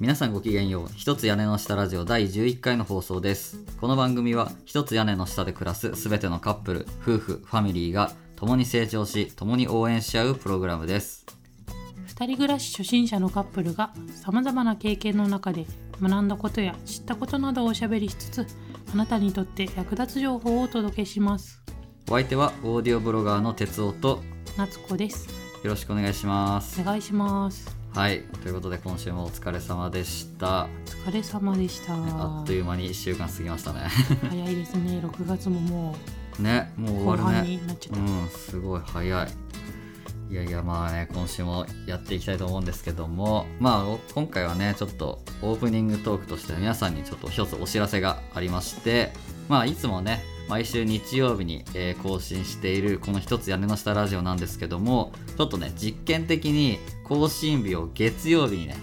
皆さんごきげんよう。一つ屋根の下ラジオ第11回の放送です。この番組は一つ屋根の下で暮らすすべてのカップル夫婦ファミリーが共に成長し共に応援し合うプログラムです。二人暮らし初心者のカップルがさまざまな経験の中で学んだことや知ったことなどをおしゃべりしつつあなたにとって役立つ情報をお届けします。お相手はオーディオブロガーの哲夫と夏子です。よろしくお願いします。お願いしますはいということで今週もお疲れ様でした。お疲れ様でした。あっという間に1週間過ぎましたね。早いですね。6月ももねもうう後半終わるね。になっちゃった、うんすごい早いいやいやまあね今週もやっていきたいと思うんですけどもまあ今回はねちょっとオープニングトークとして皆さんにちょっと一つお知らせがありましてまあいつもね毎週日曜日に、え更新しているこの一つ屋根の下ラジオなんですけどもちょっとね実験的に更新日を月曜日にね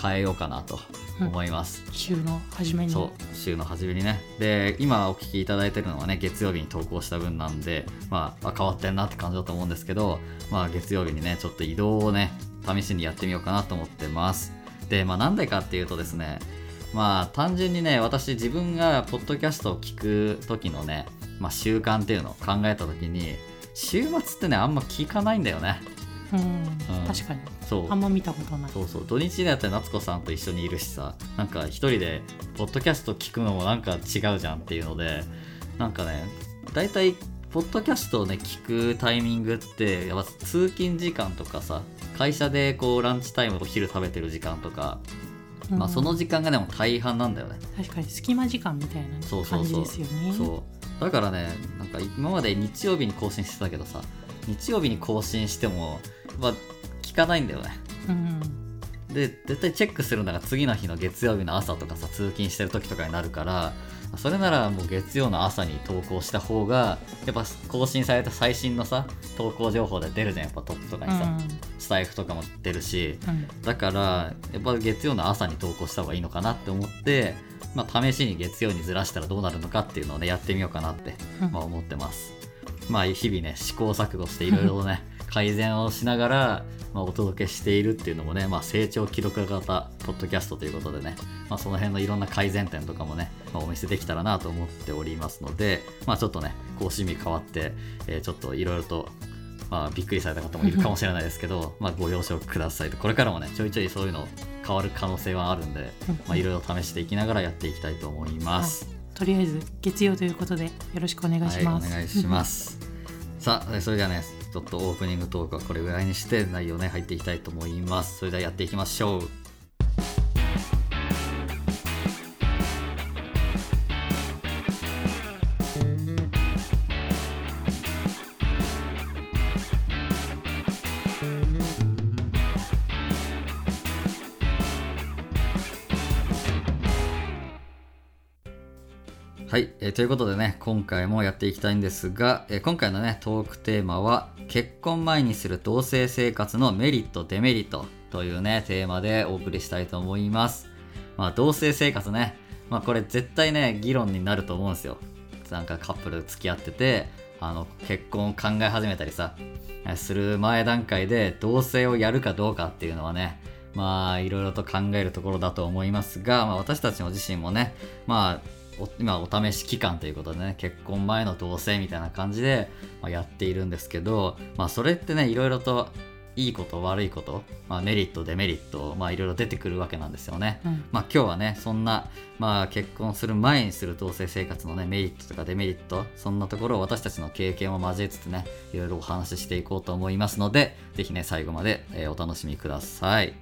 変えようかなと思います、週の初めに。そう週の初めにね。で今お聞きいただいてるのはね月曜日に投稿した分なんでまああ変わってんなって感じだと思うんですけどまあ月曜日にねちょっと移動をね試しにやってみようかなと思ってます。でまあなんでかっていうとですねまあ単純にね私自分がポッドキャストを聞く時のね、まあ、習慣っていうのを考えた時に週末ってねあんま聞かないんだよね。うん、確かにそう。あんま見たことない。そうそう。土日だったら夏子さんと一緒にいるしさなんか一人でポッドキャスト聞くのもなんか違うじゃんっていうのでなんかね大体ポッドキャストをね聞くタイミングってやっぱ通勤時間とかさ会社でこうランチタイムお昼食べてる時間とか、まあ、うんその時間がでも大半なんだよね、確かに。隙間時間みたいなそうそうそう。感じですよね。そう。だからねなんか今まで日曜日に更新してたけどさ日曜日に更新してもまあ聞かないんだよね。うん。で絶対チェックするのが次の日の月曜日の朝とかさ通勤してる時とかになるからそれならもう月曜の朝に投稿した方がやっぱ更新された最新のさ投稿情報で出るじゃんやっぱトップとかにさ、スタイフとかも出るし。うん。だからやっぱ月曜の朝に投稿した方がいいのかなって思って、まあ、試しに月曜にずらしたらどうなるのかっていうのをねやってみようかなって、うん。まあ、思ってます。まあ日々ね試行錯誤していろいろね改善をしながら、まあ、お届けしているっていうのもね、まあ、成長記録型ポッドキャストということでね、まあ、その辺のいろんな改善点とかもね、まあ、お見せできたらなと思っておりますので、まあ、ちょっとね更新日変わって、えーちょっといろいろとまあ、びっくりされた方もいるかもしれないですけど、まあ、ご了承くださいとこれからもねちょいちょいそういうの変わる可能性はあるんで、いろいろ試していきながらやっていきたいと思います。とりあえず月曜ということでよろしくお願いします、はい、お願いします。さあ、それではね、ちょっとオープニングトークはこれぐらいにして内容ね、入っていきたいと思います。それではやっていきましょう。ということでね、今回もやっていきたいんですが、えー今回のね、トークテーマは、結婚前にする同性生活のメリット、デメリットというね、テーマでお送りしたいと思います。まあ、同性生活ね、まあ、これ絶対ね、議論になると思うんですよ。なんかカップル付き合ってて、あの、結婚を考え始めたりさ、えする前段階で同性をやるかどうかっていうのはね、まあ、いろいろと考えるところだと思いますが、まあ、私たちの自身もね、まあ、お今お試し期間ということでね結婚前の同棲みたいな感じで、まあ、やっているんですけど、まあ、それってねいろいろといいこと悪いこと、まあ、メリットデメリット、まあ、いろいろ出てくるわけなんですよね。うんまあ、今日はねそんな、まあ、結婚する前にする同棲生活のねメリットとかデメリットそんなところを私たちの経験を交えつつねいろいろお話ししていこうと思いますのでぜひね最後まで、えーお楽しみください。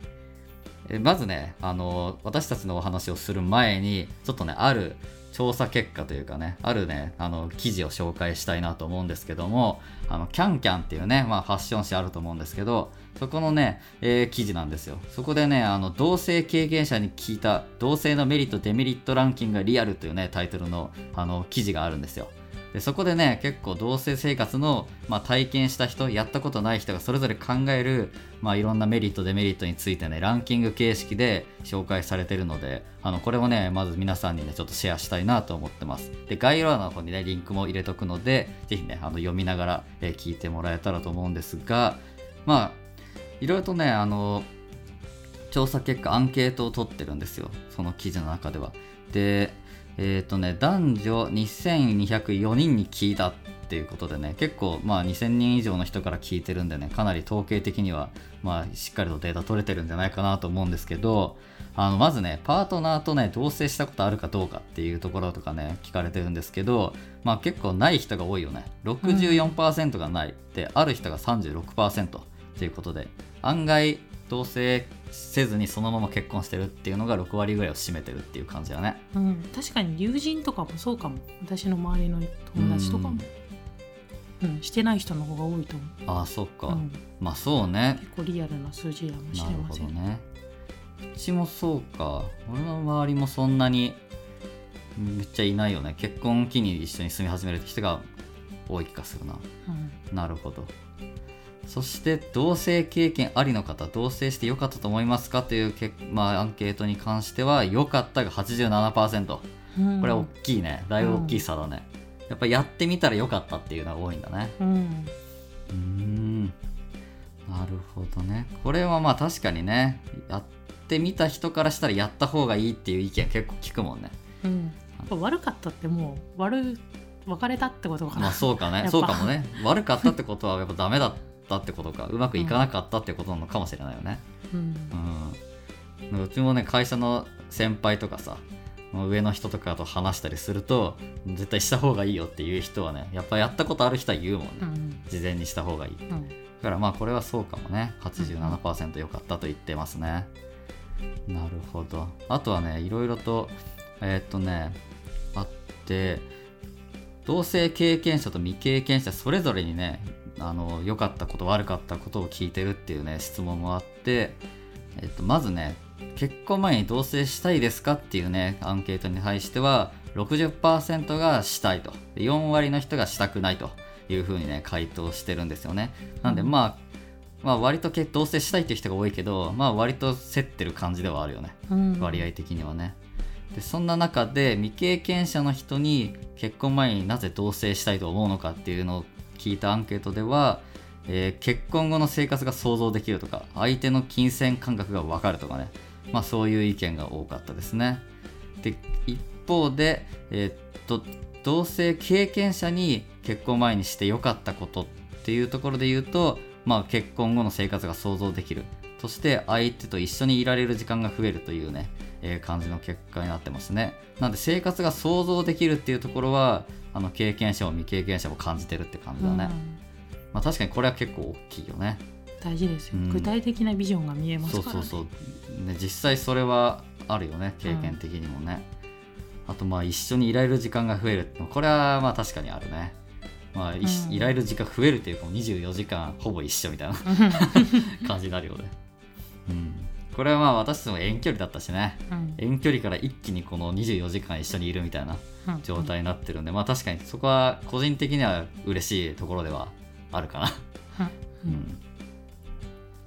えまずね、あの私たちのお話をする前にちょっとねある調査結果というかねあるねあの記事を紹介したいなと思うんですけどもあのキャンキャンっていうね、まあ、ファッション誌あると思うんですけどそこのね、えー記事なんですよ。そこでねあの同性経験者に聞いた同性のメリットデメリットランキングがリアルというねタイトルのあの記事があるんですよ。でそこでね結構同性生活の、まあ、体験した人やったことない人がそれぞれ考える、まあ、いろんなメリットデメリットについてねランキング形式で紹介されてるのであのこれをねまず皆さんにねちょっとシェアしたいなと思ってます。で概要欄の方にねリンクも入れとくのでぜひねあの読みながら、え聞いてもらえたらと思うんですがまあいろいろとねあの調査結果アンケートを取ってるんですよ。その記事の中では。でえっ、とね男女2204人に聞いたっていうことでね結構まあ2000人以上の人から聞いてるんでねかなり統計的にはまあしっかりとデータ取れてるんじゃないかなと思うんですけどあのまずねパートナーとね同棲したことあるかどうかっていうところとかね聞かれてるんですけどまあ結構ない人が多いよね。64%がない、である人が36%ということで案外同棲せずにそのまま結婚してるっていうのが6割ぐらいを占めてるっていう感じだね。うん、確かに友人とかもそうかも。私の周りの友達とかも、うん。してない人の方が多いと思ああそっか、う、うん、まあそうね。結構リアルな数字かもしれません、ね。うちもそうか。俺の周りもそんなにめっちゃいないよね。結婚を機に一緒に住み始める人が多い気がするな。うん。なるほどそして同棲経験ありの方同棲して良かったと思いますかというけ、まあ、アンケートに関しては良かったが87%うん。これは大きいね。だいぶ大きい差だね、やっぱやってみたら良かったっていうのが多いんだね。うん。うーん。なるほどね。これはまあ確かにねやってみた人からしたらやった方がいいっていう意見結構聞くもんね。うん、悪かったってもう悪別れたってことかな、まあそうかね。そうかもね。悪かったってことはやっぱダメだ。ったってことかうまくいかなかったってことなのかもしれないよね。うん。うん。うちもね会社の先輩とかさ上の人とかと話したりすると絶対した方がいいよっていう人はねやっぱやったことある人は言うもんね、うん。事前にした方がいい。うん。だからまあこれはそうかもね。87%良かったと言ってますね、なるほど。あとはねいろいろとえーっとねあって同性経験者と未経験者それぞれにねあの良かったこと悪かったことを聞いてるっていうね質問もあって、えっと、まずね結婚前に同棲したいですかっていうねアンケートに対しては60%がしたいと。で4割の人がしたくないというふうにね回答してるんですよね。なんでまあまあ割とけ同棲したいっていう人が多いけどまあ割と競ってる感じではあるよね。うん。割合的にはね。でそんな中で未経験者の人に結婚前になぜ同棲したいと思うのかっていうのを聞いたアンケートでは、えー結婚後の生活が想像できるとか相手の金銭感覚が分かるとかね。まあそういう意見が多かったですね。で一方で、えーっと同性経験者に結婚前にして良かったことっていうところで言うと、まあ、結婚後の生活が想像できる。そして相手と一緒にいられる時間が増えるというね、えー感じの結果になってますね。なんで生活が想像できるっていうところはあの経験者も未経験者も感じてるって感じだね、まあ確かにこれは結構大きいよね。大事ですよ、うん。具体的なビジョンが見えますから、ね、そうそうそう、ね、実際それはあるよね経験的にもね、あとまあ一緒にいられる時間が増える。これはまあ確かにあるね。まあ、いしうん。いられる時間増えるっていうかもう24時間ほぼ一緒みたいな 感じになるよね、うん、これはまあ私たちも遠距離だったしね。うん。遠距離から一気にこの24時間一緒にいるみたいなうん。状態になってるんで、まあ確かにそこは個人的には嬉しいところではあるかな。うん。うん。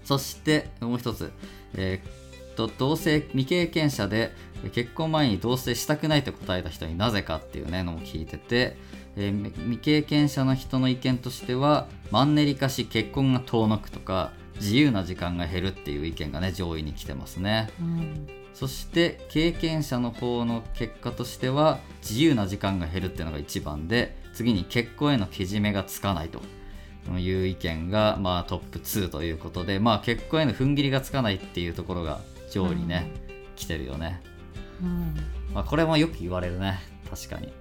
そしてもう一つ、えーっと同性未経験者でえー結婚前に同棲したくないと答えた人になぜかっていうねのも聞いてて、えーみ未経験者の人の意見としてはマンネリ化し結婚が遠のくとか自由な時間が減るっていう意見がね上位に来てますね。うん。そして経験者の方の結果としては自由な時間が減るっていうのが一番で次に結婚へのけじめがつかないと。いう意見が、まあ、トップ2ということで、まあ、結婚への踏ん切りがつかないっていうところが上位にね、来てるよね、うん。まあ、これもよく言われるね。確かに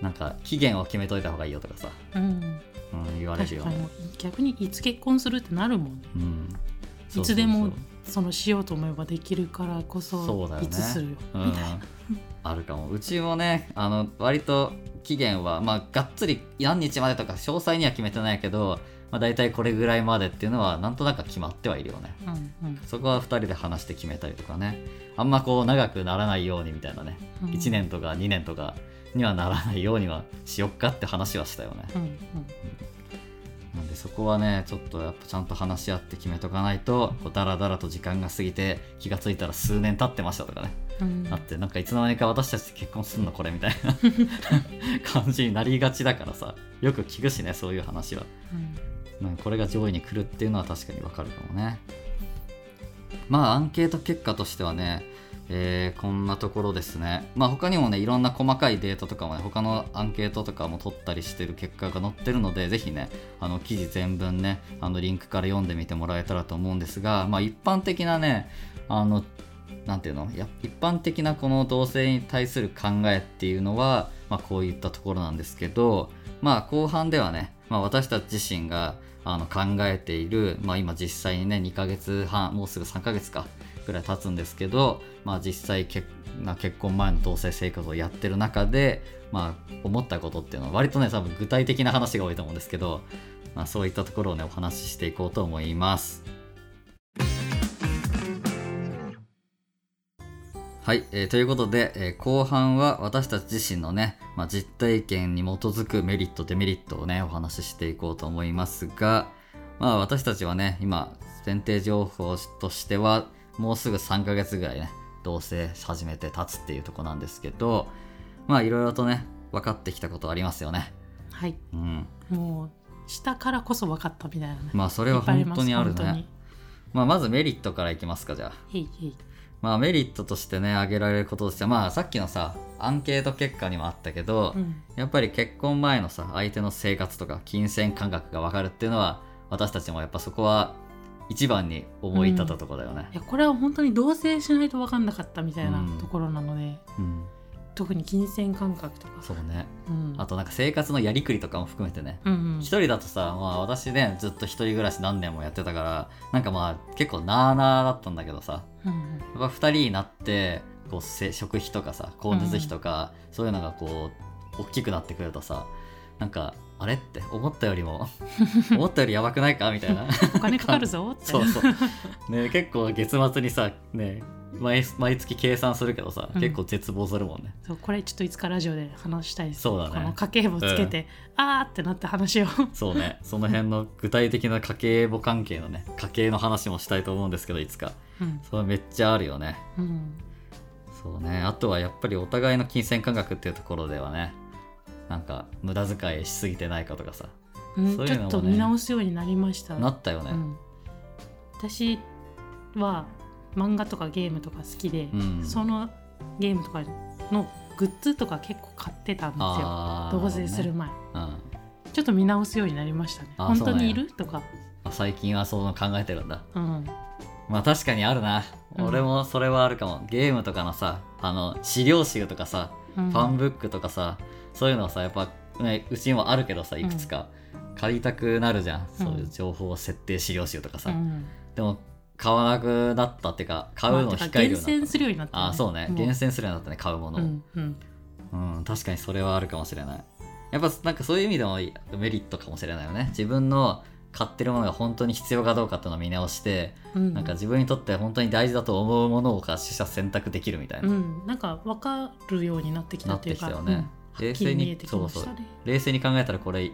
なんか期限を決めといた方がいいよとかさ、うん。うん、言われるよね。逆にいつ結婚するってなるもんね。うん。いつでもそのしようと思えばできるからこそそうだよね。いつするよ。そうそううんあるかも。うちもねあの割と期限はまあがっつり何日までとか詳細には決めてないけど、まあ、大体これぐらいまでっていうのはなんとなく決まってはいるよね。うんうん。そこは2人で話して決めたりとかね。あんまこう長くならないようにみたいなね、うん。1年とか2年とかにはならないようにはしよっかって話はしたよね、うんなんでそこはねちょっとやっぱちゃんと話し合って決めとかないとこうダラダラと時間が過ぎて気がついたら数年経ってましたとかね。うん。ってなんかいつの間にか私たち結婚するのこれみたいな。感じになりがちだからさ。よく聞くしねそういう話は。うん。なんかこれが上位に来るっていうのは確かにわかるかもね。まあアンケート結果としてはね、えーこんなところですね。まあ他にもねいろんな細かいデータとかもね他のアンケートとかも取ったりしてる結果が載ってるのでぜひねあの記事全文ねあのリンクから読んでみてもらえたらと思うんですがまあ一般的なねあのなんていうの？いや一般的なこの同性に対する考えっていうのは、まあ、こういったところなんですけど、まあ、後半ではね、まあ、私たち自身があの考えている、まあ、今実際にね2ヶ月半もうすぐ3ヶ月かぐらい経つんですけど、まあ、実際結婚前の同性生活をやってる中で、まあ、思ったことっていうのは割とね多分具体的な話が多いと思うんですけど、まあ、そういったところをねお話ししていこうと思います。はい、えーということで、えー後半は私たち自身のね、まあ、実体験に基づくメリットデメリットをねお話ししていこうと思いますが、まあ、私たちはね今前提情報としてはもうすぐ3ヶ月ぐらいね同棲し始めて経つっていうとこなんですけどまあいろいろとね分かってきたことありますよね。はい。うん、もうしたからこそ分かったみたいなね。まあそれは本当にあるね。まあ、まずメリットからいきますかじゃあ。へいへい。まあメリットとしてね挙げられることとしてはまあさっきのさアンケート結果にもあったけど、うん。やっぱり結婚前のさ相手の生活とか金銭感覚が分かるっていうのは私たちもやっぱそこは一番に思い立ったところだよね。い。やこれは本当に同棲しないと分かんなかったみたいなうん。ところなので、うん、特に金銭感覚とか。そうね。うん、あとなんか生活のやりくりとかも含めてね。うんうん。一人だとさ、まあ、私ねずっと一人暮らし何年もやってたからなんかまあ結構なあなあだったんだけどさ。うんうん。やっぱ2人になってこうせ食費とかさ光熱費とか、そういうのがこう大きくなってくるとさなんかあれ？って思ったよりも 思ったよりやばくないか？みたいな。お金かかるぞ って。そうそう、ね、結構月末にさね毎毎月計算するけどさ、うん。結構絶望するもんね。そうこれちょっといつかラジオで話したいです。そうだね。この家計簿つけて、あーってなった話を。そうね。その辺の具体的な家計簿関係のね家計の話もしたいと思うんですけどいつか。うん。それめっちゃあるよね。うん。そうね。あとはやっぱりお互いの金銭感覚っていうところではねなんか無駄遣いしすぎてないかとかさ。うんそういうのもね。ちょっと見直すようになりました。なったよね。うん、私は漫画とかゲームとか好きで、うん。そのゲームとかのグッズとか結構買ってたんですよ。同棲する前、うん。ちょっと見直すようになりましたね。本当にいる？とか。あ最近はそう考えてるんだ。うん。まあ確かにあるな、うん。俺もそれはあるかも。ゲームとかのさあの資料集とかさ、うん。ファンブックとかさそういうのはさやっぱ、ね、うちにもあるけどさいくつか、借りたくなるじゃん、そういう情報設定資料集とかさ、うんでも買わなくなったっていうか買うの控えるようになった、厳選するようになった、あそうね。も厳選するようになったね買うものを、うんうん。うん、確かにそれはあるかもしれない。やっぱなんかそういう意味でもメリットかもしれないよね。自分の買ってるものが本当に必要かどうかっていうのを見直して、うん。なんか自分にとって本当に大事だと思うものを取捨選択できるみたいな。うん、なんか分かるようになってきたっていうか。なってきたよね冷静にしたね冷静に考えたらこれ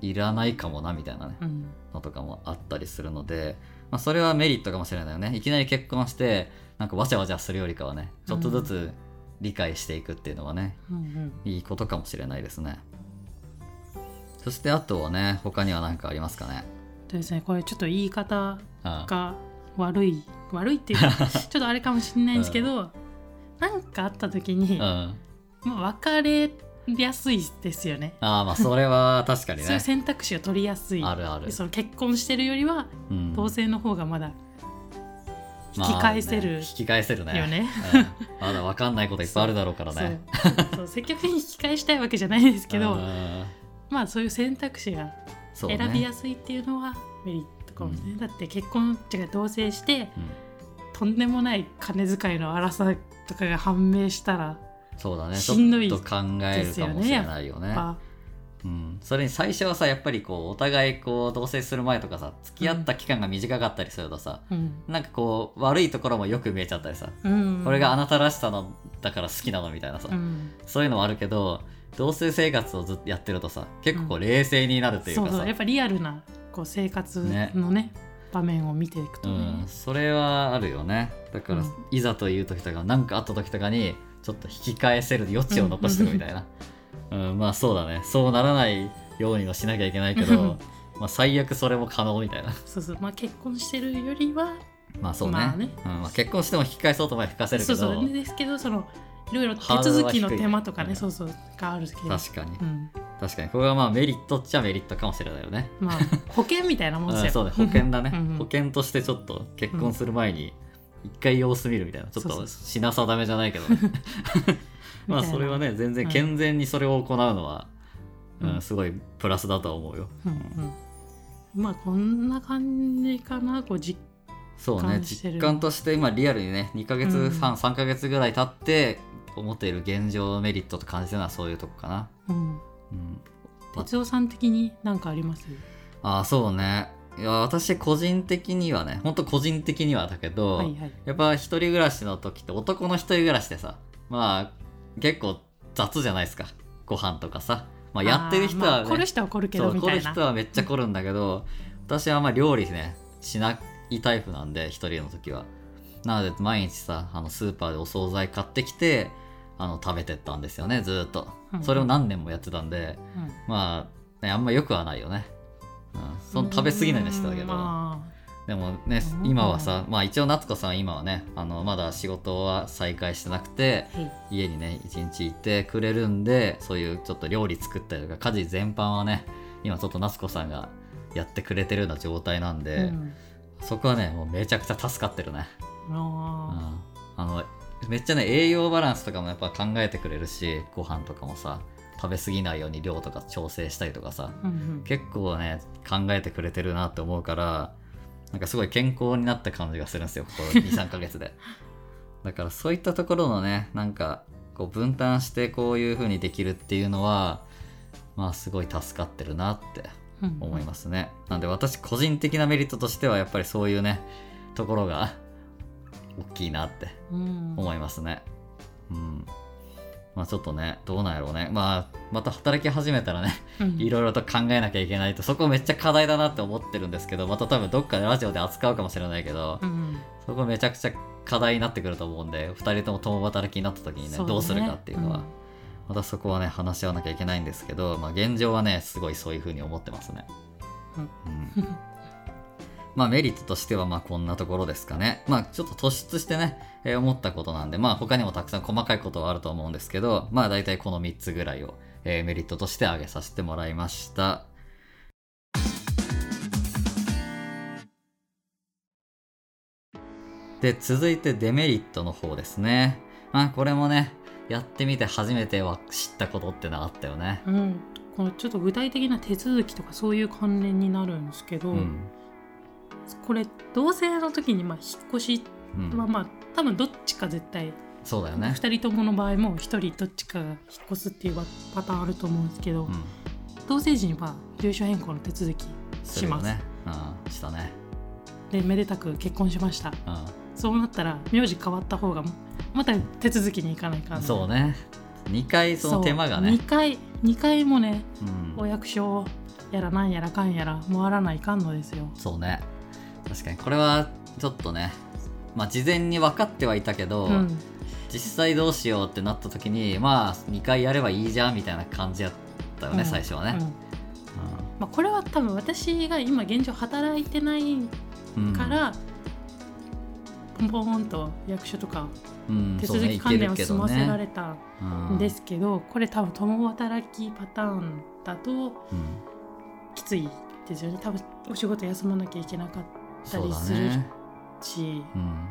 いらないかもなみたいなね、うんのとかもあったりするので、まあ、それはメリットかもしれないよね。いきなり結婚してなんかわちゃわちゃするよりかはね、ちょっとずつ理解していくっていうのはね、うんうんいいことかもしれないですね。そしてあとはね、他には何かありますかね？でですねこれちょっと言い方あが悪い悪いっていうか ちょっとあれかもしれないんですけど、なんかあった時に、あうん。まあ、別れやすいですよねああ、まあそれは確かにそういうね。選択肢を取りやすいあるある。その結婚してるよりはうん同性の方がまだ引き返せるまあね引き返せるね。よね。うんまだ分かんないこといっぱいあるだろうからね。そう積極的に引き返したいわけじゃないですけどうんまあそういう選択肢が選びやすいっていうのはメリットかもしれない、だって結婚違う同棲してうんとんでもない金遣いの荒さとかが判明したらそうだね。ちしんどいょっと考えるかもしれないよね。うん、それに最初はさやっぱりこうお互いこう同棲する前とかさ付き合った期間が短かったりするとさ、うん。なんかこう悪いところもよく見えちゃったりさ、うん。これがあなたらしさのだから好きなのみたいなさ、うん。そういうのもあるけど同棲生活をずっとやってるとさ結構こう冷静になるというかさ、そうそう。やっぱリアルなこう生活のね場面を見ていくとね、うん、それはあるよね。だから、うん。いざという時とか何かあった時とかにちょっと引き返せる余地を残しておくみたいな、うんまあそうだね。そうならないようにはしなきゃいけないけうん。ど まあ最悪それも可能みたいな。そうそう。まあ結婚してるよりはまあそうね,、まあね。うんまあ、結婚しても引き返そうと思えば引かせるけどそうそう。ですけどそのいろいろ手続きの手間とかねうんそうそうがあるけど。確かに。うん、確かに。これはまあメリットっちゃメリットかもしれないよね。まあ保険みたいなもんですよ。うんそうね。保険だね。うんうん。保険としてちょっと結婚する前に一回様子見るみたいな。ちょっと品定めじゃないけどね。まあそれはね全然健全にそれを行うのは、うん。うん、すごいプラスだとは思うよ。うんうん。まあこんな感じかなこう実そうね実感として今リアルにね2ヶ月うん。半、3ヶ月ぐらい経って思っている現状メリットと感じてるのはそういうとこかな。うん。うん。哲夫さん的に何かあります？ああそうねいや私個人的にはねほんと個人的にはだけど、はいはい。やっぱ一人暮らしの時って男の一人暮らしってさまあ結構雑じゃないですか。ご飯とかさ、まあ、やってる人はね、まあ凝る人は凝るけどみたいな。る人はめっちゃ凝るんだけど私はあんま料理ねしないタイプなんで一人の時は。なので毎日さあのスーパーでお惣菜買ってきてあの食べてったんですよねずーっと。うんそれを何年もやってたんでうん。まあ、ね、あんま良くはないよね、うん、その食べ過ぎないようにしてたけうん。どまでもねうん。今はさまあ一応夏子さんは今はねあのまだ仕事は再開してなくてあはい。家にね一日いてくれるんでそういうちょっと料理作ったりとか家事全般はね今ちょっと夏子さんがやってくれてるような状態なんで、うん。そこはねもうめちゃくちゃ助かってるね、うん、ああのめっちゃね栄養バランスとかもやっぱ考えてくれるしご飯とかもさ食べ過ぎないように量とか調整したりとかさーうんうん結構ね考えてくれてるなって思うからなんかすごい健康になった感じがするんですよここ23ヶ月で だからそういったところのねなんかこう分担してこういう風にできるっていうのはまあすごい助かってるなってうん思いますねなんで私個人的なメリットとしてはやっぱりそういうねところが大きいなってうん思いますね。うん。まあちょっとね、どうなんやろうね。まあ、また働き始めたらね、うん。いろいろと考えなきゃいけないと、そこめっちゃ課題だなって思ってるんですけど、また多分どっかでラジオで扱うかもしれないけど、うんそこめちゃくちゃ課題になってくると思うんで、二人とも共働きになった時にね、そうだね。どうするかっていうのは、またそこはね、話し合わなきゃいけないんですけど、まあ現状はね、すごいそういう風に思ってますね。うん まあメリットとしてはまあこんなところですかね。まあちょっと突出してね、えー思ったことなんで、まあ他にもたくさん細かいことはあると思うんですけど、まあ大体この3つぐらいを、えーメリットとして挙げさせてもらいました。で、続いてデメリットの方ですね。まあこれもね、やってみて初めては知ったことってのがあったよね。うんうんこのちょっと具体的な手続きとかそういう関連になるんですけど、うん。これ同棲の時にまあ引っ越しうんはまあ多分どっちか絶対、そうだよね。2人ともの場合も1人どっちかが引っ越すっていうパターンあると思うんですけど、うん。同棲時にまあ住所変更の手続きしますね。うん。したね。でめでたく結婚しましたうん。そうなったら名字変わった方がまた手続きに行かないかんそうね2回その手間がね2回2回もねうんお役所やらなんやらかんやら回らないかんのですよそうね確かに。これはちょっとねまあ事前に分かってはいたけど、うん。実際どうしようってなった時にまあ2回やればいいじゃんみたいな感じやったよね、うん。最初はね。うん、まあ、これは多分私が今現状働いてないうん、から、ポンポンと役所とかうん、手続き関連を済ませらねれたうんんですけど、これ多分共働きパターンだとうん。きついですよね。多分お仕事休まなきゃいけなかっそうだたりするね。し、うん。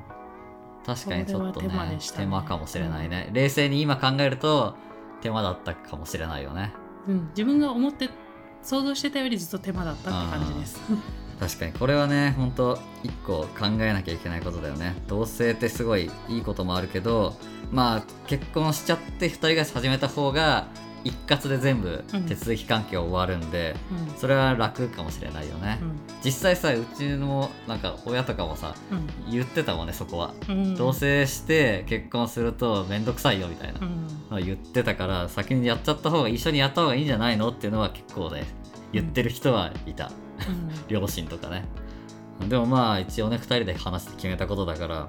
確かにちょっとね手間ね。手間かもしれないね、冷静に今考えると手間だったかもしれないよね。うん、自分が思って想像してたよりずっと手間だったって感じです。確かにこれはね本当一個考えなきゃいけないことだよね。同棲ってすごいいいこともあるけどまあ結婚しちゃって2人暮らし始めた方が一括で全部うん。手続き関係終わるんで、うん。それは楽かもしれないよね、うん。実際さうちのなんか親とかもさうん。言ってたもんねそこは、うん。同棲して結婚すると面倒くさいよみたいな。うん。のを言ってたから先にやっちゃった方が一緒にやった方がいいんじゃないのっていうのは結構ね言ってる人はいた、うん。両親とかね。でもまあ一応ね2人で話して決めたことだから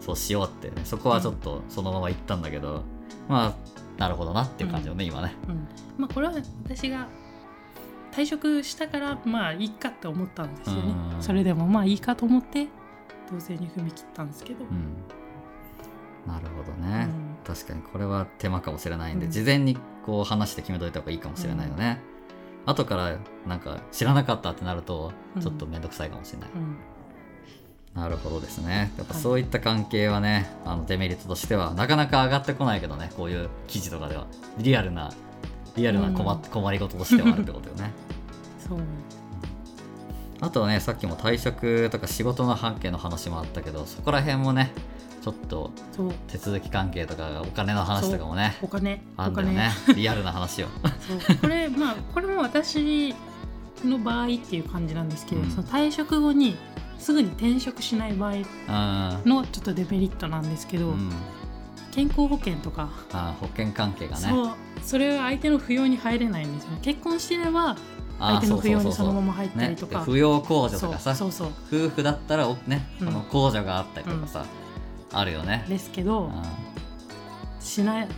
そうしようってねそこはちょっとそのまま言ったんだけど、まあなるほどなっていう感じよね、今ね。うん。まあこれは私が退職したからまあいいかって思ったんですよね。うん。それでもまあいいかと思って同棲に踏み切ったんですけど、うん。なるほどね、うん。確かにこれは手間かもしれないんで、うん。事前にこう話して決めといた方がいいかもしれないよね、後からなんか知らなかったってなるとうんちょっと面倒くさいかもしれない、うんなるほどですね。やっぱはい。そういった関係はね、あのデメリットとしてはなかなか上がってこないけどねこういう記事とかでは。リアルなリアルな困,、うん。困りごととしてはあるってことよね。そう。あとはねさっきも退職とか仕事の関係の話もあったけどそこら辺もねちょっと手続き関係とかお金の話とかもねお金。おあんだよね。金。リアルな話を。これまあこれも私の場合っていう感じなんですけど、うん。その退職後にすぐに転職しない場合うんのちょっとデメリットなんですけど、うん。健康保険とか、あ保険関係がね。そう。それは相手の扶養に入れないんですよね。結婚してればあ相手の扶養にううそうのまま入ったねりとか、扶養控除とかさ。そうそう夫婦だったらおね、うん。その控除があったりとかさ、あるよね。ですけど、うん。しない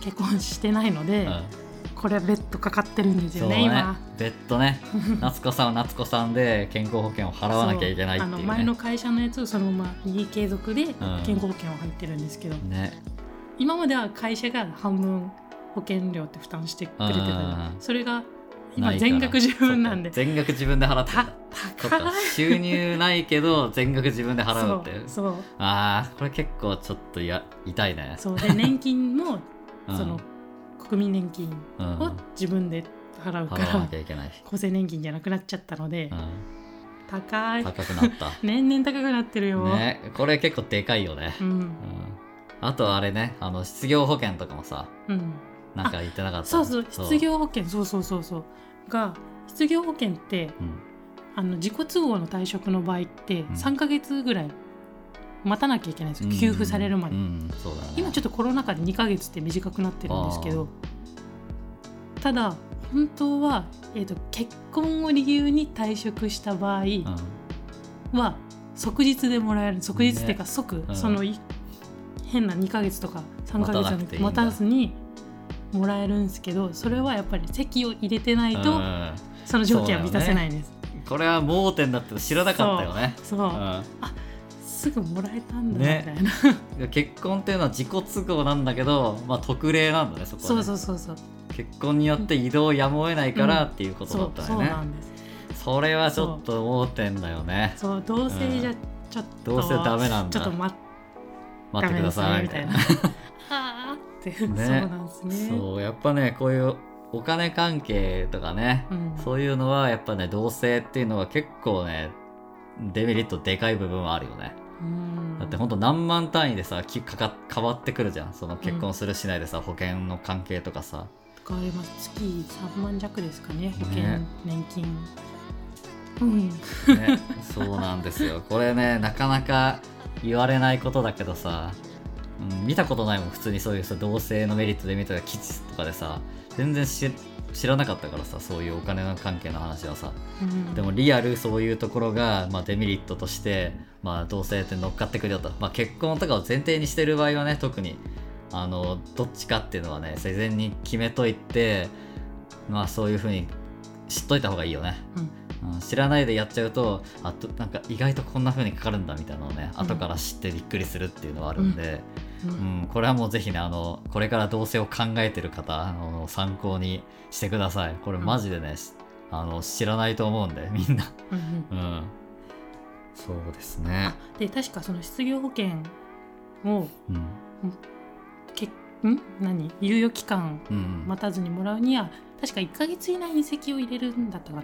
結婚してないので、うんこれは別途かかってるんですよねね。今。別途ね。夏子さんは夏子さんで健康保険を払わなきゃいけないっていうね。の前の会社のやつをそのまま任意継続でん。健康保険は入ってるんですけど、ね今までは会社が半分保険料って負担してくれてたうん。それが今全額自分なんで。全額自分で払って高い収入ないけど全額自分で払うってそうああこれ結構ちょっとや痛いね。そうそう。で年金もうん。その国民年金うん。を自分で払うからきゃいけない、厚生年金じゃなくなっちゃったのでう高い。ん、高くなった。年々高くなってるよ、ねこれ結構でかいよね、うん。うん、あとあれねあの失業保険とかもさうん。なんか言ってなかった？そうそう失業保険。そうそうそうそう。が失業保険ってうん。あの自己都合の退職の場合ってん。3ヶ月ぐらい待たなきゃいけないんですよ、給付されるまで、今ちょっとコロナ禍で2ヶ月って短くなってるんですけどただ本当は、えー、と結婚を理由に退職した場合うん。は即日でもらえる即日っていうか即、うん。そのい変な2ヶ月とか3ヶ待たなくていいんだ。月待たずにもらえるんですけどそれはやっぱり籍を入れてないとうん。その条件は満たせないんです。これは盲点だって知らなかったよね。そう、う。んすぐもらえたんだみねたいな、いや結婚っていうのは自己都合なんだけど、まあ、特例なんだねそこは、ね、そうそうそうそう。結婚によって移動をやむを得ないからっていうことだそうそうったよね、なんです。それはちょっと盲点だよね。そう。同性じゃちょっと、どうせダメなんだ。ちょっと待待ってくださいみたいな。あ ーって、そうなんですね。そうやっぱねこういうお金関係とかね、うん。そういうのはやっぱね同性っていうのは結構ねデメリットでかい部分はあるよね。うんだってほんと何万単位でさきかか変わってくるじゃん。その結婚するしないでさ、保険の関係とかさ。変わります。月3万弱ですかね。保険、ね年金。うんね、そうなんですよ。これねなかなか言われないことだけどさ、うん、見たことないもん。普通にそういうさ同性のメリットで見たら基地とかでさ全然知知らなかったからさそういうお金の関係の話はさ。うん。でもリアルそういうところが、まあ、デメリットとして、まあ、同性って乗っかってくるよと、まあ、結婚とかを前提にしてる場合はね特に。あのどっちかっていうのはね事前に決めといてまあそういうふうに知っといた方がいいよね、うん知らないでやっちゃうとあとなんか意外とこんな風にかかるんだみたいなのをね、うん。後から知ってびっくりするっていうのはあるんで、ううん。んこれはもうぜひねあのこれから同性を考えてる方あの参考にしてください。これマジでね、しあの知らないと思うんで みんな。うんそうですね。で確かその失業保険をうん。けん？何？猶予期間うん、待たずにもらうには確か1ヶ月以内に籍を入れるんだったかな。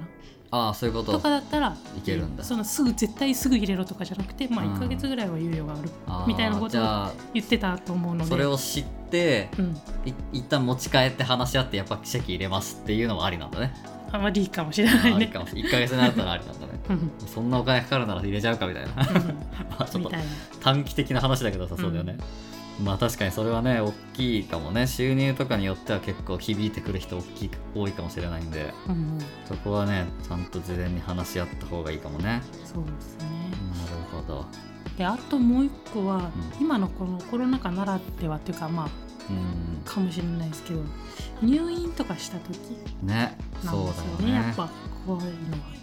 ああそういうこと。とかだったらいけるんだ。そのすぐ絶対すぐ入れろとかじゃなくて、まあ、うん。1ヶ月ぐらいは猶予があるみたいなことを言ってたと思うので。それを知ってうん、い一旦持ち帰って話し合ってやっぱ席入れますっていうのもありなんだね。あまりいいかもしれないね。かもしれない。1ヶ月になったらありなんだね。うん。そんなお金かかるなら入れちゃうかみたいな。ま あちょっとみたいな。短期的な話だけどさそうだよね、まあ確かにそれはね大きいかもね。収入とかによっては結構響いてくる人大きい多いかもしれないんで。うんうん、そこはねちゃんと事前に話し合った方がいいかもね。そうですね。なるほど。であともう一個は、うん。今のこのコロナ禍ならではっていうかまあうんかもしれないですけど入院とかした時ねなそうだよね。やっぱ怖いのは。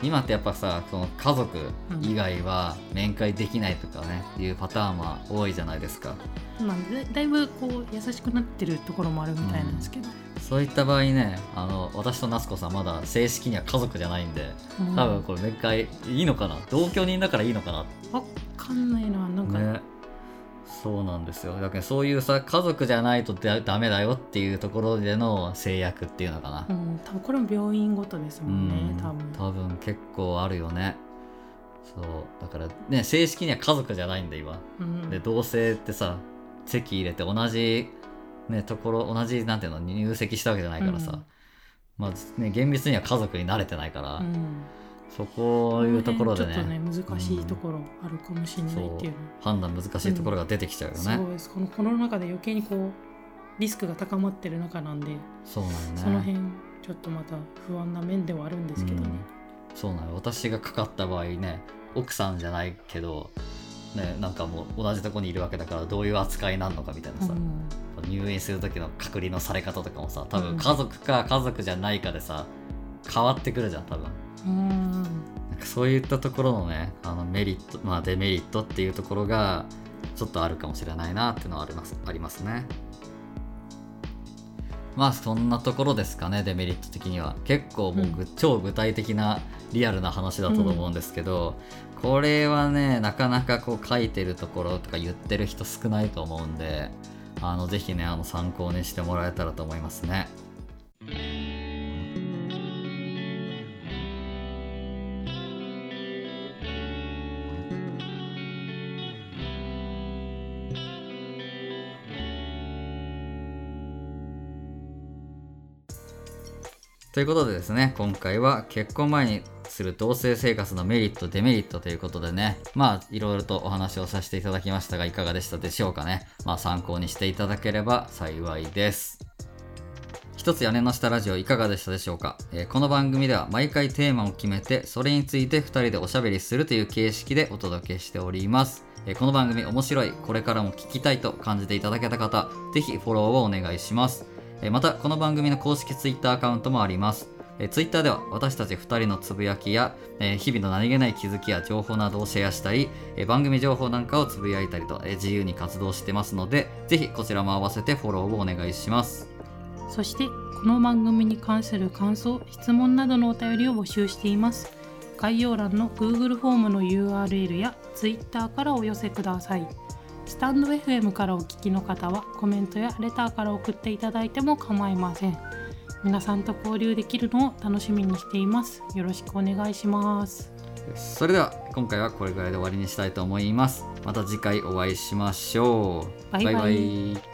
今ってやっぱさその家族以外は面会できないとかね、いうパターンは多いじゃないですか。まあだだいぶこう優しくなってるところもあるみたいなんですけど、そういった場合ねあの私と夏子さんまだ正式には家族じゃないんでうん。多分これ面会いいのかな？同居人だからいいのかな？わかんないななんか、ねそうなんですよ。だけどそういうさ家族じゃないとだダメだよっていうところでの制約っていうのかな。うん、多分これも病院ごとですもんね、うん多分。多分結構あるよね。そう。だからね正式には家族じゃないんだ今。うん。で同棲ってさ籍入れて同じねところ同じなんていうの入籍したわけじゃないからさ、うん。まあね厳密には家族に慣れてないから、うんそこいうところでね。辺ちょっとね難しいところあるかもしれないっていう。のは、判断難しいところが出てきちゃうよね、そうです。このコロナ禍で余計にこうリスクが高まってる中なんで、そうなんよね。その辺ちょっとまた不安な面ではあるんですけどね、そうなの私がかかった場合ね奥さんじゃないけどねなんかもう同じとこにいるわけだからどういう扱いになるのかみたいなさ、うん。入院する時の隔離のされ方とかもさ多うん。分家族か家族じゃないかでさ変わってくるじゃん多分うん。なんかそういったところのねあのメリットまあデメリットっていうところがちょっとあるかもしれないなっていうのはありますありますね。まあそんなところですかねデメリット的には。結構もうぐ、超具体的なリアルな話だったと思うんですけど、これはねなかなかこう書いてるところとか言ってる人少ないと思うんであのぜひねあの参考にしてもらえたらと思いますねということでですね今回は結婚前にする同棲生活のメリットデメリットということでねまあいろいろとお話をさせていただきましたがいかがでしたでしょうかね。まあ参考にしていただければ幸いです。一つ屋根の下ラジオいかがでしたでしょうか、えーこの番組では毎回テーマを決めてそれについて2人でおしゃべりするという形式でお届けしております、えーこの番組面白いこれからも聞きたいと感じていただけた方ぜひフォローをお願いします。またこの番組の公式 Twitter アカウントもあります。えー Twitter では私たち2人のつぶやきや、日々の何気ない気づきや情報などをシェアしたり、番組情報なんかをつぶやいたりと、自由に活動してますのでぜひこちらも合わせてフォローをお願いします。そしてこの番組に関する感想質問などのお便りを募集しています。概要欄の Google フォームの URL や Twitter からお寄せください。スタンド FM からお聞きの方はコメントやレターから送っていただいても構いません。皆さんと交流できるのを楽しみにしています。よろしくお願いします。それでは今回はこれぐらいで終わりにしたいと思います。また次回お会いしましょう。バイバイ。バイバイ